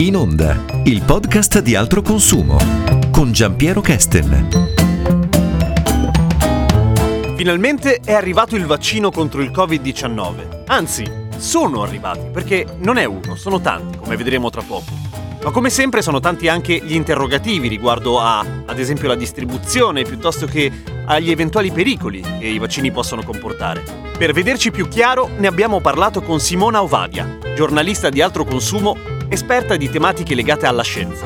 In onda, il podcast di altro consumo con Giampiero Kesten. Finalmente è arrivato il vaccino contro il Covid-19. Anzi, sono arrivati, perché non è uno, sono tanti, come vedremo tra poco. Ma come sempre sono tanti anche gli interrogativi riguardo a, ad esempio, la distribuzione, piuttosto che agli eventuali pericoli che i vaccini possono comportare. Per vederci più chiaro ne abbiamo parlato con Simona Ovadia, giornalista di altro consumo esperta di tematiche legate alla scienza.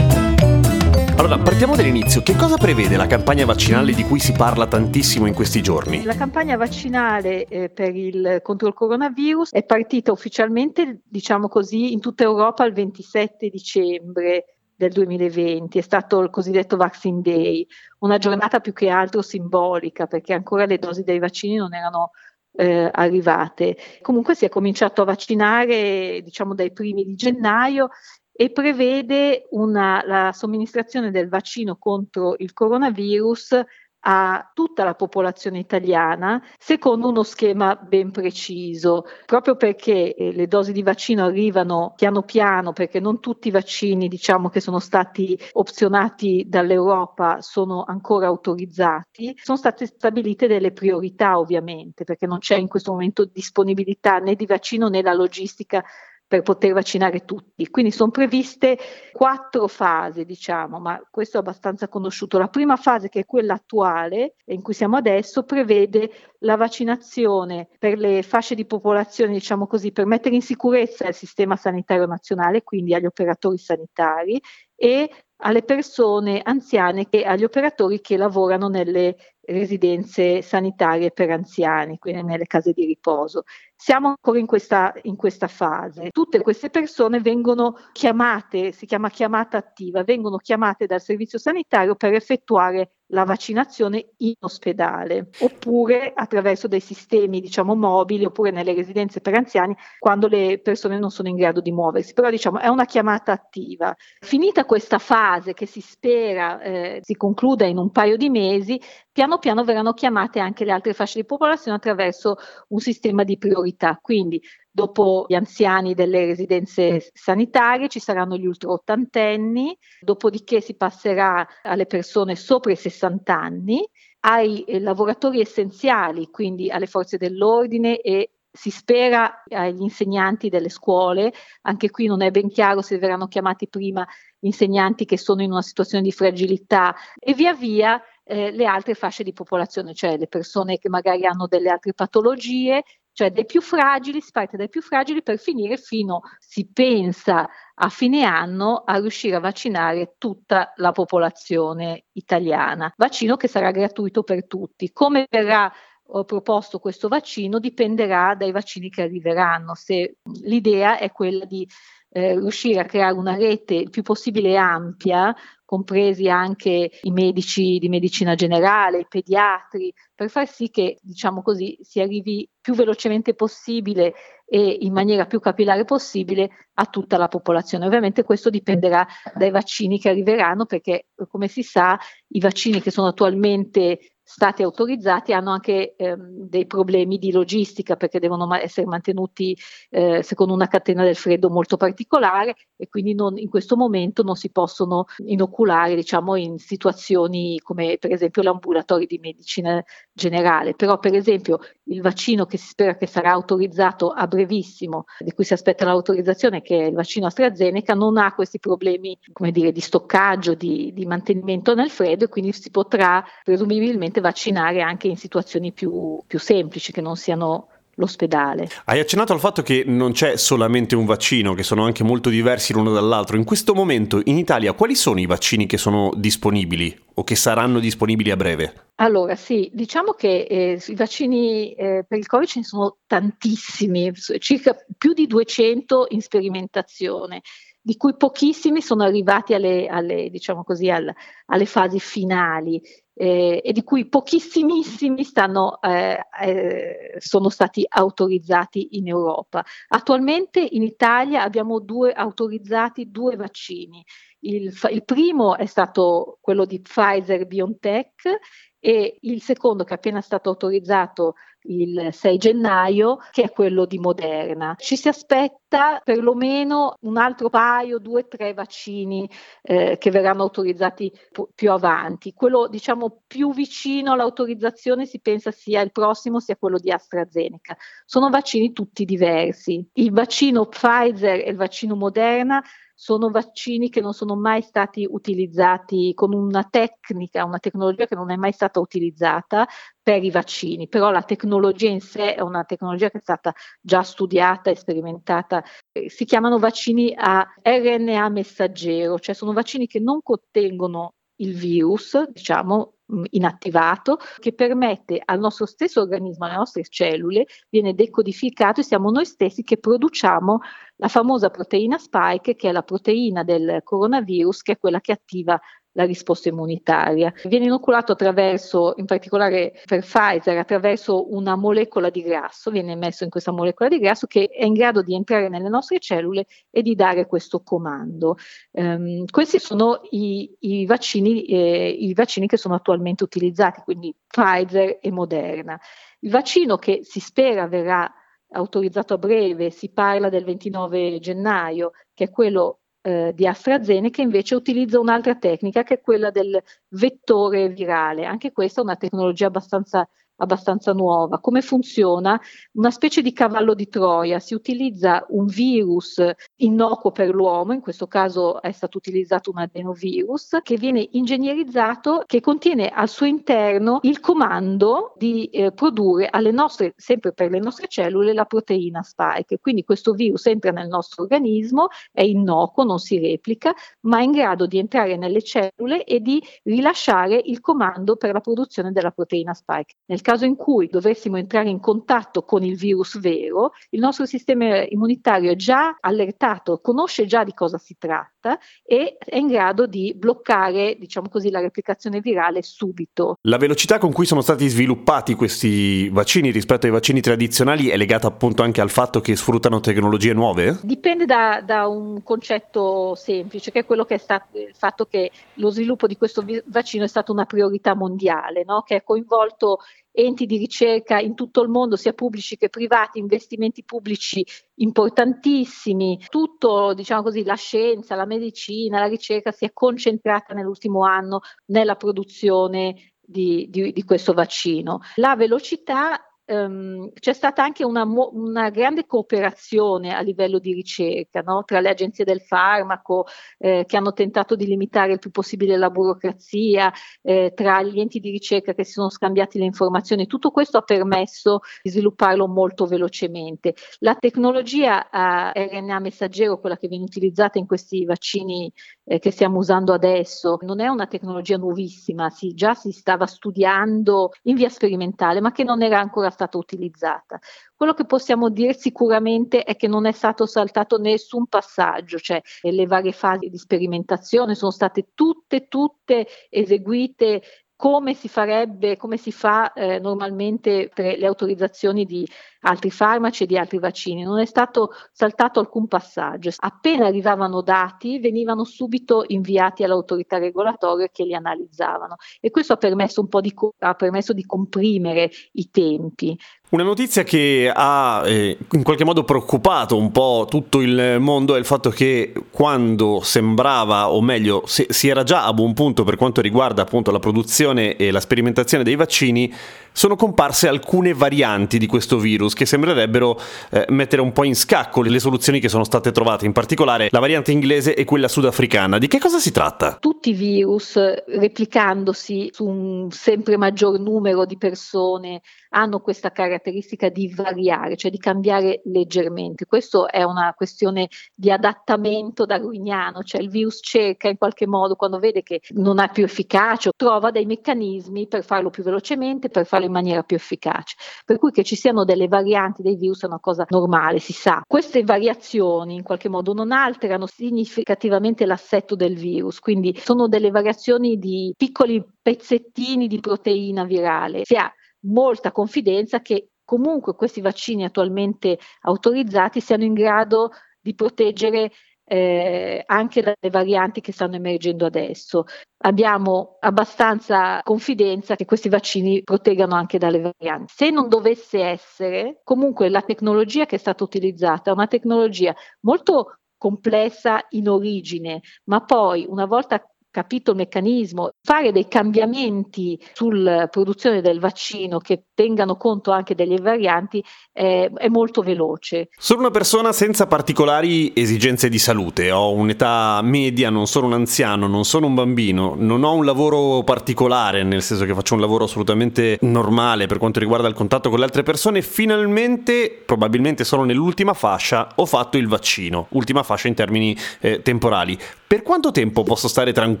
Allora, partiamo dall'inizio. Che cosa prevede la campagna vaccinale di cui si parla tantissimo in questi giorni? La campagna vaccinale eh, per il, contro il coronavirus è partita ufficialmente, diciamo così, in tutta Europa il 27 dicembre del 2020, è stato il cosiddetto Vaccine Day, una giornata più che altro simbolica perché ancora le dosi dei vaccini non erano eh, arrivate. Comunque si è cominciato a vaccinare diciamo dai primi di gennaio e prevede una, la somministrazione del vaccino contro il coronavirus a tutta la popolazione italiana secondo uno schema ben preciso, proprio perché eh, le dosi di vaccino arrivano piano piano, perché non tutti i vaccini diciamo, che sono stati opzionati dall'Europa sono ancora autorizzati, sono state stabilite delle priorità ovviamente, perché non c'è in questo momento disponibilità né di vaccino né la logistica per poter vaccinare tutti. Quindi sono previste quattro fasi, diciamo, ma questo è abbastanza conosciuto. La prima fase, che è quella attuale, in cui siamo adesso, prevede la vaccinazione per le fasce di popolazione, diciamo così, per mettere in sicurezza il sistema sanitario nazionale, quindi agli operatori sanitari e alle persone anziane e agli operatori che lavorano nelle residenze sanitarie per anziani, quindi nelle case di riposo. Siamo ancora in questa, in questa fase. Tutte queste persone vengono chiamate, si chiama chiamata attiva, vengono chiamate dal servizio sanitario per effettuare la vaccinazione in ospedale oppure attraverso dei sistemi diciamo mobili oppure nelle residenze per anziani quando le persone non sono in grado di muoversi. Però diciamo è una chiamata attiva. Finita questa fase che si spera eh, si concluda in un paio di mesi piano piano verranno chiamate anche le altre fasce di popolazione attraverso un sistema di priorità quindi Dopo gli anziani delle residenze sanitarie ci saranno gli ultraottantenni, dopodiché si passerà alle persone sopra i 60 anni, ai eh, lavoratori essenziali, quindi alle forze dell'ordine e si spera agli insegnanti delle scuole, anche qui non è ben chiaro se verranno chiamati prima gli insegnanti che sono in una situazione di fragilità e via via eh, le altre fasce di popolazione, cioè le persone che magari hanno delle altre patologie cioè dai più fragili, si parte dai più fragili per finire fino, si pensa a fine anno, a riuscire a vaccinare tutta la popolazione italiana. Vaccino che sarà gratuito per tutti. Come verrà ho proposto questo vaccino dipenderà dai vaccini che arriveranno. Se l'idea è quella di eh, riuscire a creare una rete il più possibile ampia, compresi anche i medici di medicina generale, i pediatri, per far sì che, diciamo così, si arrivi più velocemente possibile e in maniera più capillare possibile a tutta la popolazione. Ovviamente questo dipenderà dai vaccini che arriveranno perché, come si sa, i vaccini che sono attualmente stati autorizzati hanno anche ehm, dei problemi di logistica perché devono ma- essere mantenuti eh, secondo una catena del freddo molto particolare e quindi non, in questo momento non si possono inoculare diciamo in situazioni come per esempio l'ambulatorio di medicina generale però per esempio il vaccino che si spera che sarà autorizzato a brevissimo di cui si aspetta l'autorizzazione che è il vaccino AstraZeneca non ha questi problemi dire di stoccaggio di, di mantenimento nel freddo e quindi si potrà presumibilmente vaccinare anche in situazioni più, più semplici, che non siano l'ospedale. Hai accennato al fatto che non c'è solamente un vaccino, che sono anche molto diversi l'uno dall'altro. In questo momento in Italia quali sono i vaccini che sono disponibili o che saranno disponibili a breve? Allora sì, diciamo che eh, i vaccini eh, per il Covid ce ne sono tantissimi, circa più di 200 in sperimentazione di cui pochissimi sono arrivati alle, alle, diciamo così, al, alle fasi finali eh, e di cui pochissimissimi stanno, eh, eh, sono stati autorizzati in Europa. Attualmente in Italia abbiamo due, autorizzati due vaccini. Il, il primo è stato quello di Pfizer BioNTech e il secondo che è appena stato autorizzato il 6 gennaio, che è quello di Moderna. Ci si aspetta perlomeno un altro paio, due, tre vaccini eh, che verranno autorizzati p- più avanti. Quello diciamo più vicino all'autorizzazione si pensa sia il prossimo, sia quello di AstraZeneca. Sono vaccini tutti diversi. Il vaccino Pfizer e il vaccino Moderna sono vaccini che non sono mai stati utilizzati con una tecnica, una tecnologia che non è mai stata utilizzata per i vaccini, però la tecnologia in sé è una tecnologia che è stata già studiata e sperimentata. Si chiamano vaccini a RNA messaggero, cioè sono vaccini che non contengono il virus, diciamo, inattivato che permette al nostro stesso organismo, alle nostre cellule, viene decodificato e siamo noi stessi che produciamo la famosa proteina spike, che è la proteina del coronavirus, che è quella che attiva la risposta immunitaria. Viene inoculato attraverso, in particolare per Pfizer, attraverso una molecola di grasso, viene messo in questa molecola di grasso che è in grado di entrare nelle nostre cellule e di dare questo comando. Um, questi sono i, i, vaccini, eh, i vaccini che sono attualmente utilizzati, quindi Pfizer e Moderna. Il vaccino che si spera verrà autorizzato a breve, si parla del 29 gennaio, che è quello eh, di AstraZeneca invece utilizza un'altra tecnica che è quella del vettore virale. Anche questa è una tecnologia abbastanza abbastanza nuova. Come funziona? Una specie di cavallo di Troia, si utilizza un virus innocuo per l'uomo, in questo caso è stato utilizzato un adenovirus, che viene ingegnerizzato, che contiene al suo interno il comando di eh, produrre alle nostre, sempre per le nostre cellule, la proteina spike. Quindi questo virus entra nel nostro organismo, è innocuo, non si replica, ma è in grado di entrare nelle cellule e di rilasciare il comando per la produzione della proteina spike. Nel caso in cui dovessimo entrare in contatto con il virus vero, il nostro sistema immunitario è già allertato, conosce già di cosa si tratta e è in grado di bloccare, diciamo così, la replicazione virale subito. La velocità con cui sono stati sviluppati questi vaccini rispetto ai vaccini tradizionali è legata appunto anche al fatto che sfruttano tecnologie nuove? Dipende da, da un concetto semplice, che è quello che è stato il fatto che lo sviluppo di questo vaccino è stata una priorità mondiale, no? che ha coinvolto enti di ricerca in tutto il mondo, sia pubblici che privati, investimenti pubblici importantissimi, tutto, diciamo così, la scienza, la medicina, la ricerca si è concentrata nell'ultimo anno nella produzione di, di, di questo vaccino. La velocità Um, c'è stata anche una, una, grande cooperazione a livello di ricerca no? tra le agenzie del farmaco eh, che hanno tentato di limitare il più possibile la burocrazia, eh, tra gli enti di ricerca che si sono scambiati le informazioni. Tutto questo ha permesso di svilupparlo molto velocemente. La tecnologia a RNA messaggero, quella che viene utilizzata in questi vaccini eh, che stiamo usando adesso, non è una tecnologia nuovissima, si, già si stava studiando in via sperimentale, ma che non era ancora stata utilizzata. Quello che possiamo dire sicuramente è che non è stato saltato nessun passaggio, cioè le varie fasi di sperimentazione sono state tutte, tutte eseguite come si farebbe, come si fa eh, normalmente per le autorizzazioni di altri farmaci e di altri vaccini. Non è stato saltato alcun passaggio. Appena arrivavano dati, venivano subito inviati all'autorità regolatoria che li analizzavano e questo ha permesso un po' di, ha permesso di comprimere i tempi. Una notizia che ha eh, in qualche modo preoccupato un po' tutto il mondo è il fatto che quando sembrava, o meglio, si, si era già a buon punto per quanto riguarda appunto la produzione e la sperimentazione dei vaccini, sono comparse alcune varianti di questo virus che sembrerebbero eh, mettere un po' in scacco le soluzioni che sono state trovate, in particolare la variante inglese e quella sudafricana. Di che cosa si tratta? Tutti i virus, replicandosi su un sempre maggior numero di persone, hanno questa caratteristica di variare, cioè di cambiare leggermente. Questo è una questione di adattamento darwiniano, cioè il virus cerca in qualche modo, quando vede che non è più efficace, trova dei meccanismi per farlo più velocemente, per farlo in maniera più efficace. Per cui che ci siano delle varianti dei virus è una cosa normale, si sa. Queste variazioni in qualche modo non alterano significativamente l'assetto del virus, quindi sono delle variazioni di piccoli pezzettini di proteina virale. Si ha molta confidenza che comunque questi vaccini attualmente autorizzati siano in grado di proteggere eh, anche dalle varianti che stanno emergendo adesso. Abbiamo abbastanza confidenza che questi vaccini proteggano anche dalle varianti. Se non dovesse essere, comunque la tecnologia che è stata utilizzata è una tecnologia molto complessa in origine, ma poi una volta capito il meccanismo, fare dei cambiamenti sulla produzione del vaccino che tengano conto anche delle varianti eh, è molto veloce. Sono una persona senza particolari esigenze di salute, ho un'età media, non sono un anziano, non sono un bambino, non ho un lavoro particolare, nel senso che faccio un lavoro assolutamente normale per quanto riguarda il contatto con le altre persone, finalmente, probabilmente solo nell'ultima fascia, ho fatto il vaccino, ultima fascia in termini eh, temporali. Per quanto tempo posso stare tranquillo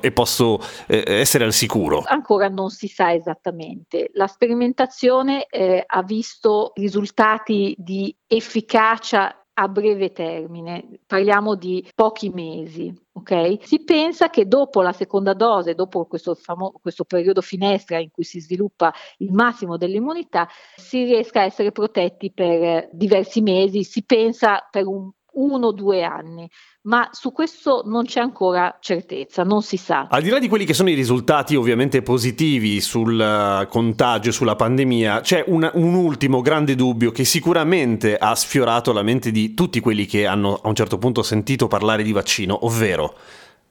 e posso eh, essere al sicuro? Ancora non si sa esattamente. La sperimentazione eh, ha visto risultati di efficacia a breve termine, parliamo di pochi mesi. Okay? Si pensa che dopo la seconda dose, dopo questo, famo- questo periodo finestra in cui si sviluppa il massimo dell'immunità, si riesca a essere protetti per diversi mesi, si pensa per un uno o due anni, ma su questo non c'è ancora certezza, non si sa. Al di là di quelli che sono i risultati ovviamente positivi sul uh, contagio, sulla pandemia, c'è un, un, ultimo grande dubbio che sicuramente ha sfiorato la mente di tutti quelli che hanno a un certo punto sentito parlare di vaccino, ovvero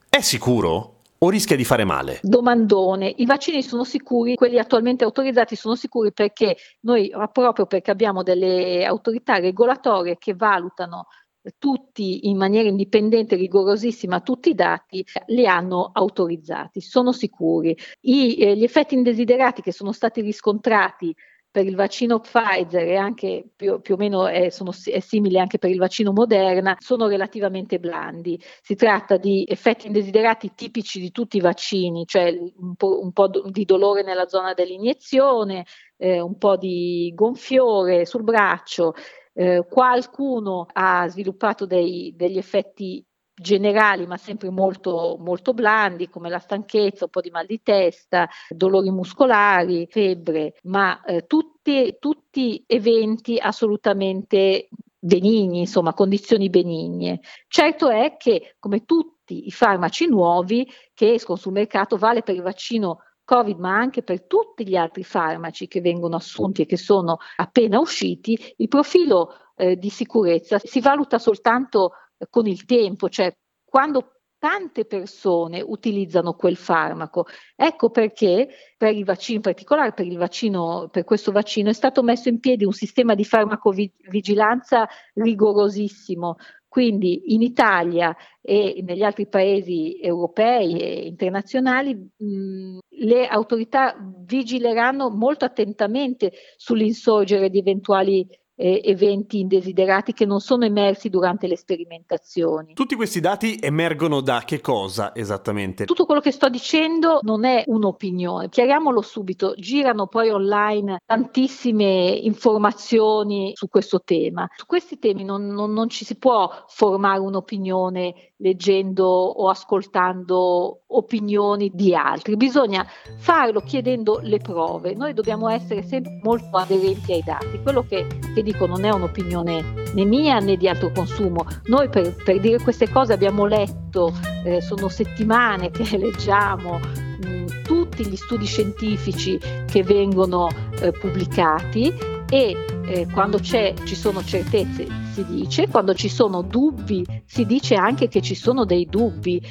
è sicuro? o rischia di fare male? Domandone, i vaccini sono sicuri, quelli attualmente autorizzati sono sicuri perché noi, proprio perché abbiamo delle autorità regolatorie che valutano tutti in maniera indipendente, rigorosissima, tutti i dati li hanno autorizzati, sono sicuri. I, eh, gli effetti indesiderati che sono stati riscontrati per il vaccino Pfizer e anche più, più o meno è, sono, è, simile anche per il vaccino Moderna, sono relativamente blandi. Si tratta di effetti indesiderati tipici di tutti i vaccini, cioè un po', un po di dolore nella zona dell'iniezione, eh, un po' di gonfiore sul braccio, eh, qualcuno ha sviluppato dei, degli effetti generali ma sempre molto, molto blandi come la stanchezza, un po' di mal di testa, dolori muscolari, febbre, ma eh, tutti, tutti eventi assolutamente benigni, insomma condizioni benigne. Certo è che come tutti i farmaci nuovi che escono sul mercato vale per il vaccino Covid, ma anche per tutti gli altri farmaci che vengono assunti e che sono appena usciti, il profilo eh, di sicurezza si valuta soltanto eh, con il tempo, cioè quando tante persone utilizzano quel farmaco. Ecco perché per il vaccino, in particolare per, vaccino, per questo vaccino, è stato messo in piedi un sistema di farmacovigilanza rigorosissimo, quindi in Italia e negli altri paesi europei e internazionali mh, le autorità vigileranno molto attentamente sull'insorgere di eventuali eh, eventi indesiderati che non sono emersi durante le sperimentazioni. Tutti questi dati emergono da che cosa esattamente? Tutto quello che sto dicendo non è un'opinione, chiariamolo subito, girano poi online tantissime informazioni su questo tema. Su questi temi non, non, non ci si può formare un'opinione leggendo o ascoltando opinioni di altri, bisogna farlo chiedendo le prove. Noi dobbiamo essere sempre molto aderenti ai dati. Quello che, che dico non è un'opinione né mia né di altro consumo. Noi per, per dire queste cose abbiamo letto, eh, sono settimane che leggiamo mh, tutti gli studi scientifici che vengono eh, pubblicati e eh, quando ci sono certezze si dice, quando ci sono dubbi si dice anche che ci sono dei dubbi.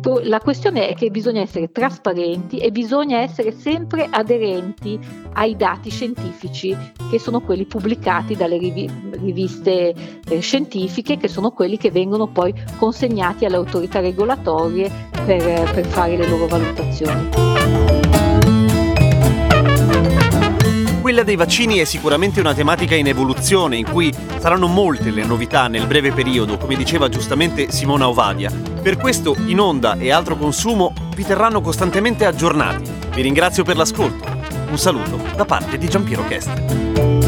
Pro- la questione è che bisogna essere trasparenti e bisogna essere sempre aderenti ai dati scientifici che sono quelli pubblicati dalle rivi- riviste eh, scientifiche, che sono quelli che vengono poi consegnati alle autorità regolatorie per, per fare le loro valutazioni. Quella dei vaccini è sicuramente una tematica in evoluzione in cui saranno molte le novità nel breve periodo, come diceva giustamente Simona Ovadia. Per questo in onda e altro consumo vi terranno costantemente aggiornati. Vi ringrazio per l'ascolto. Un saluto da parte di Giampiero Chest.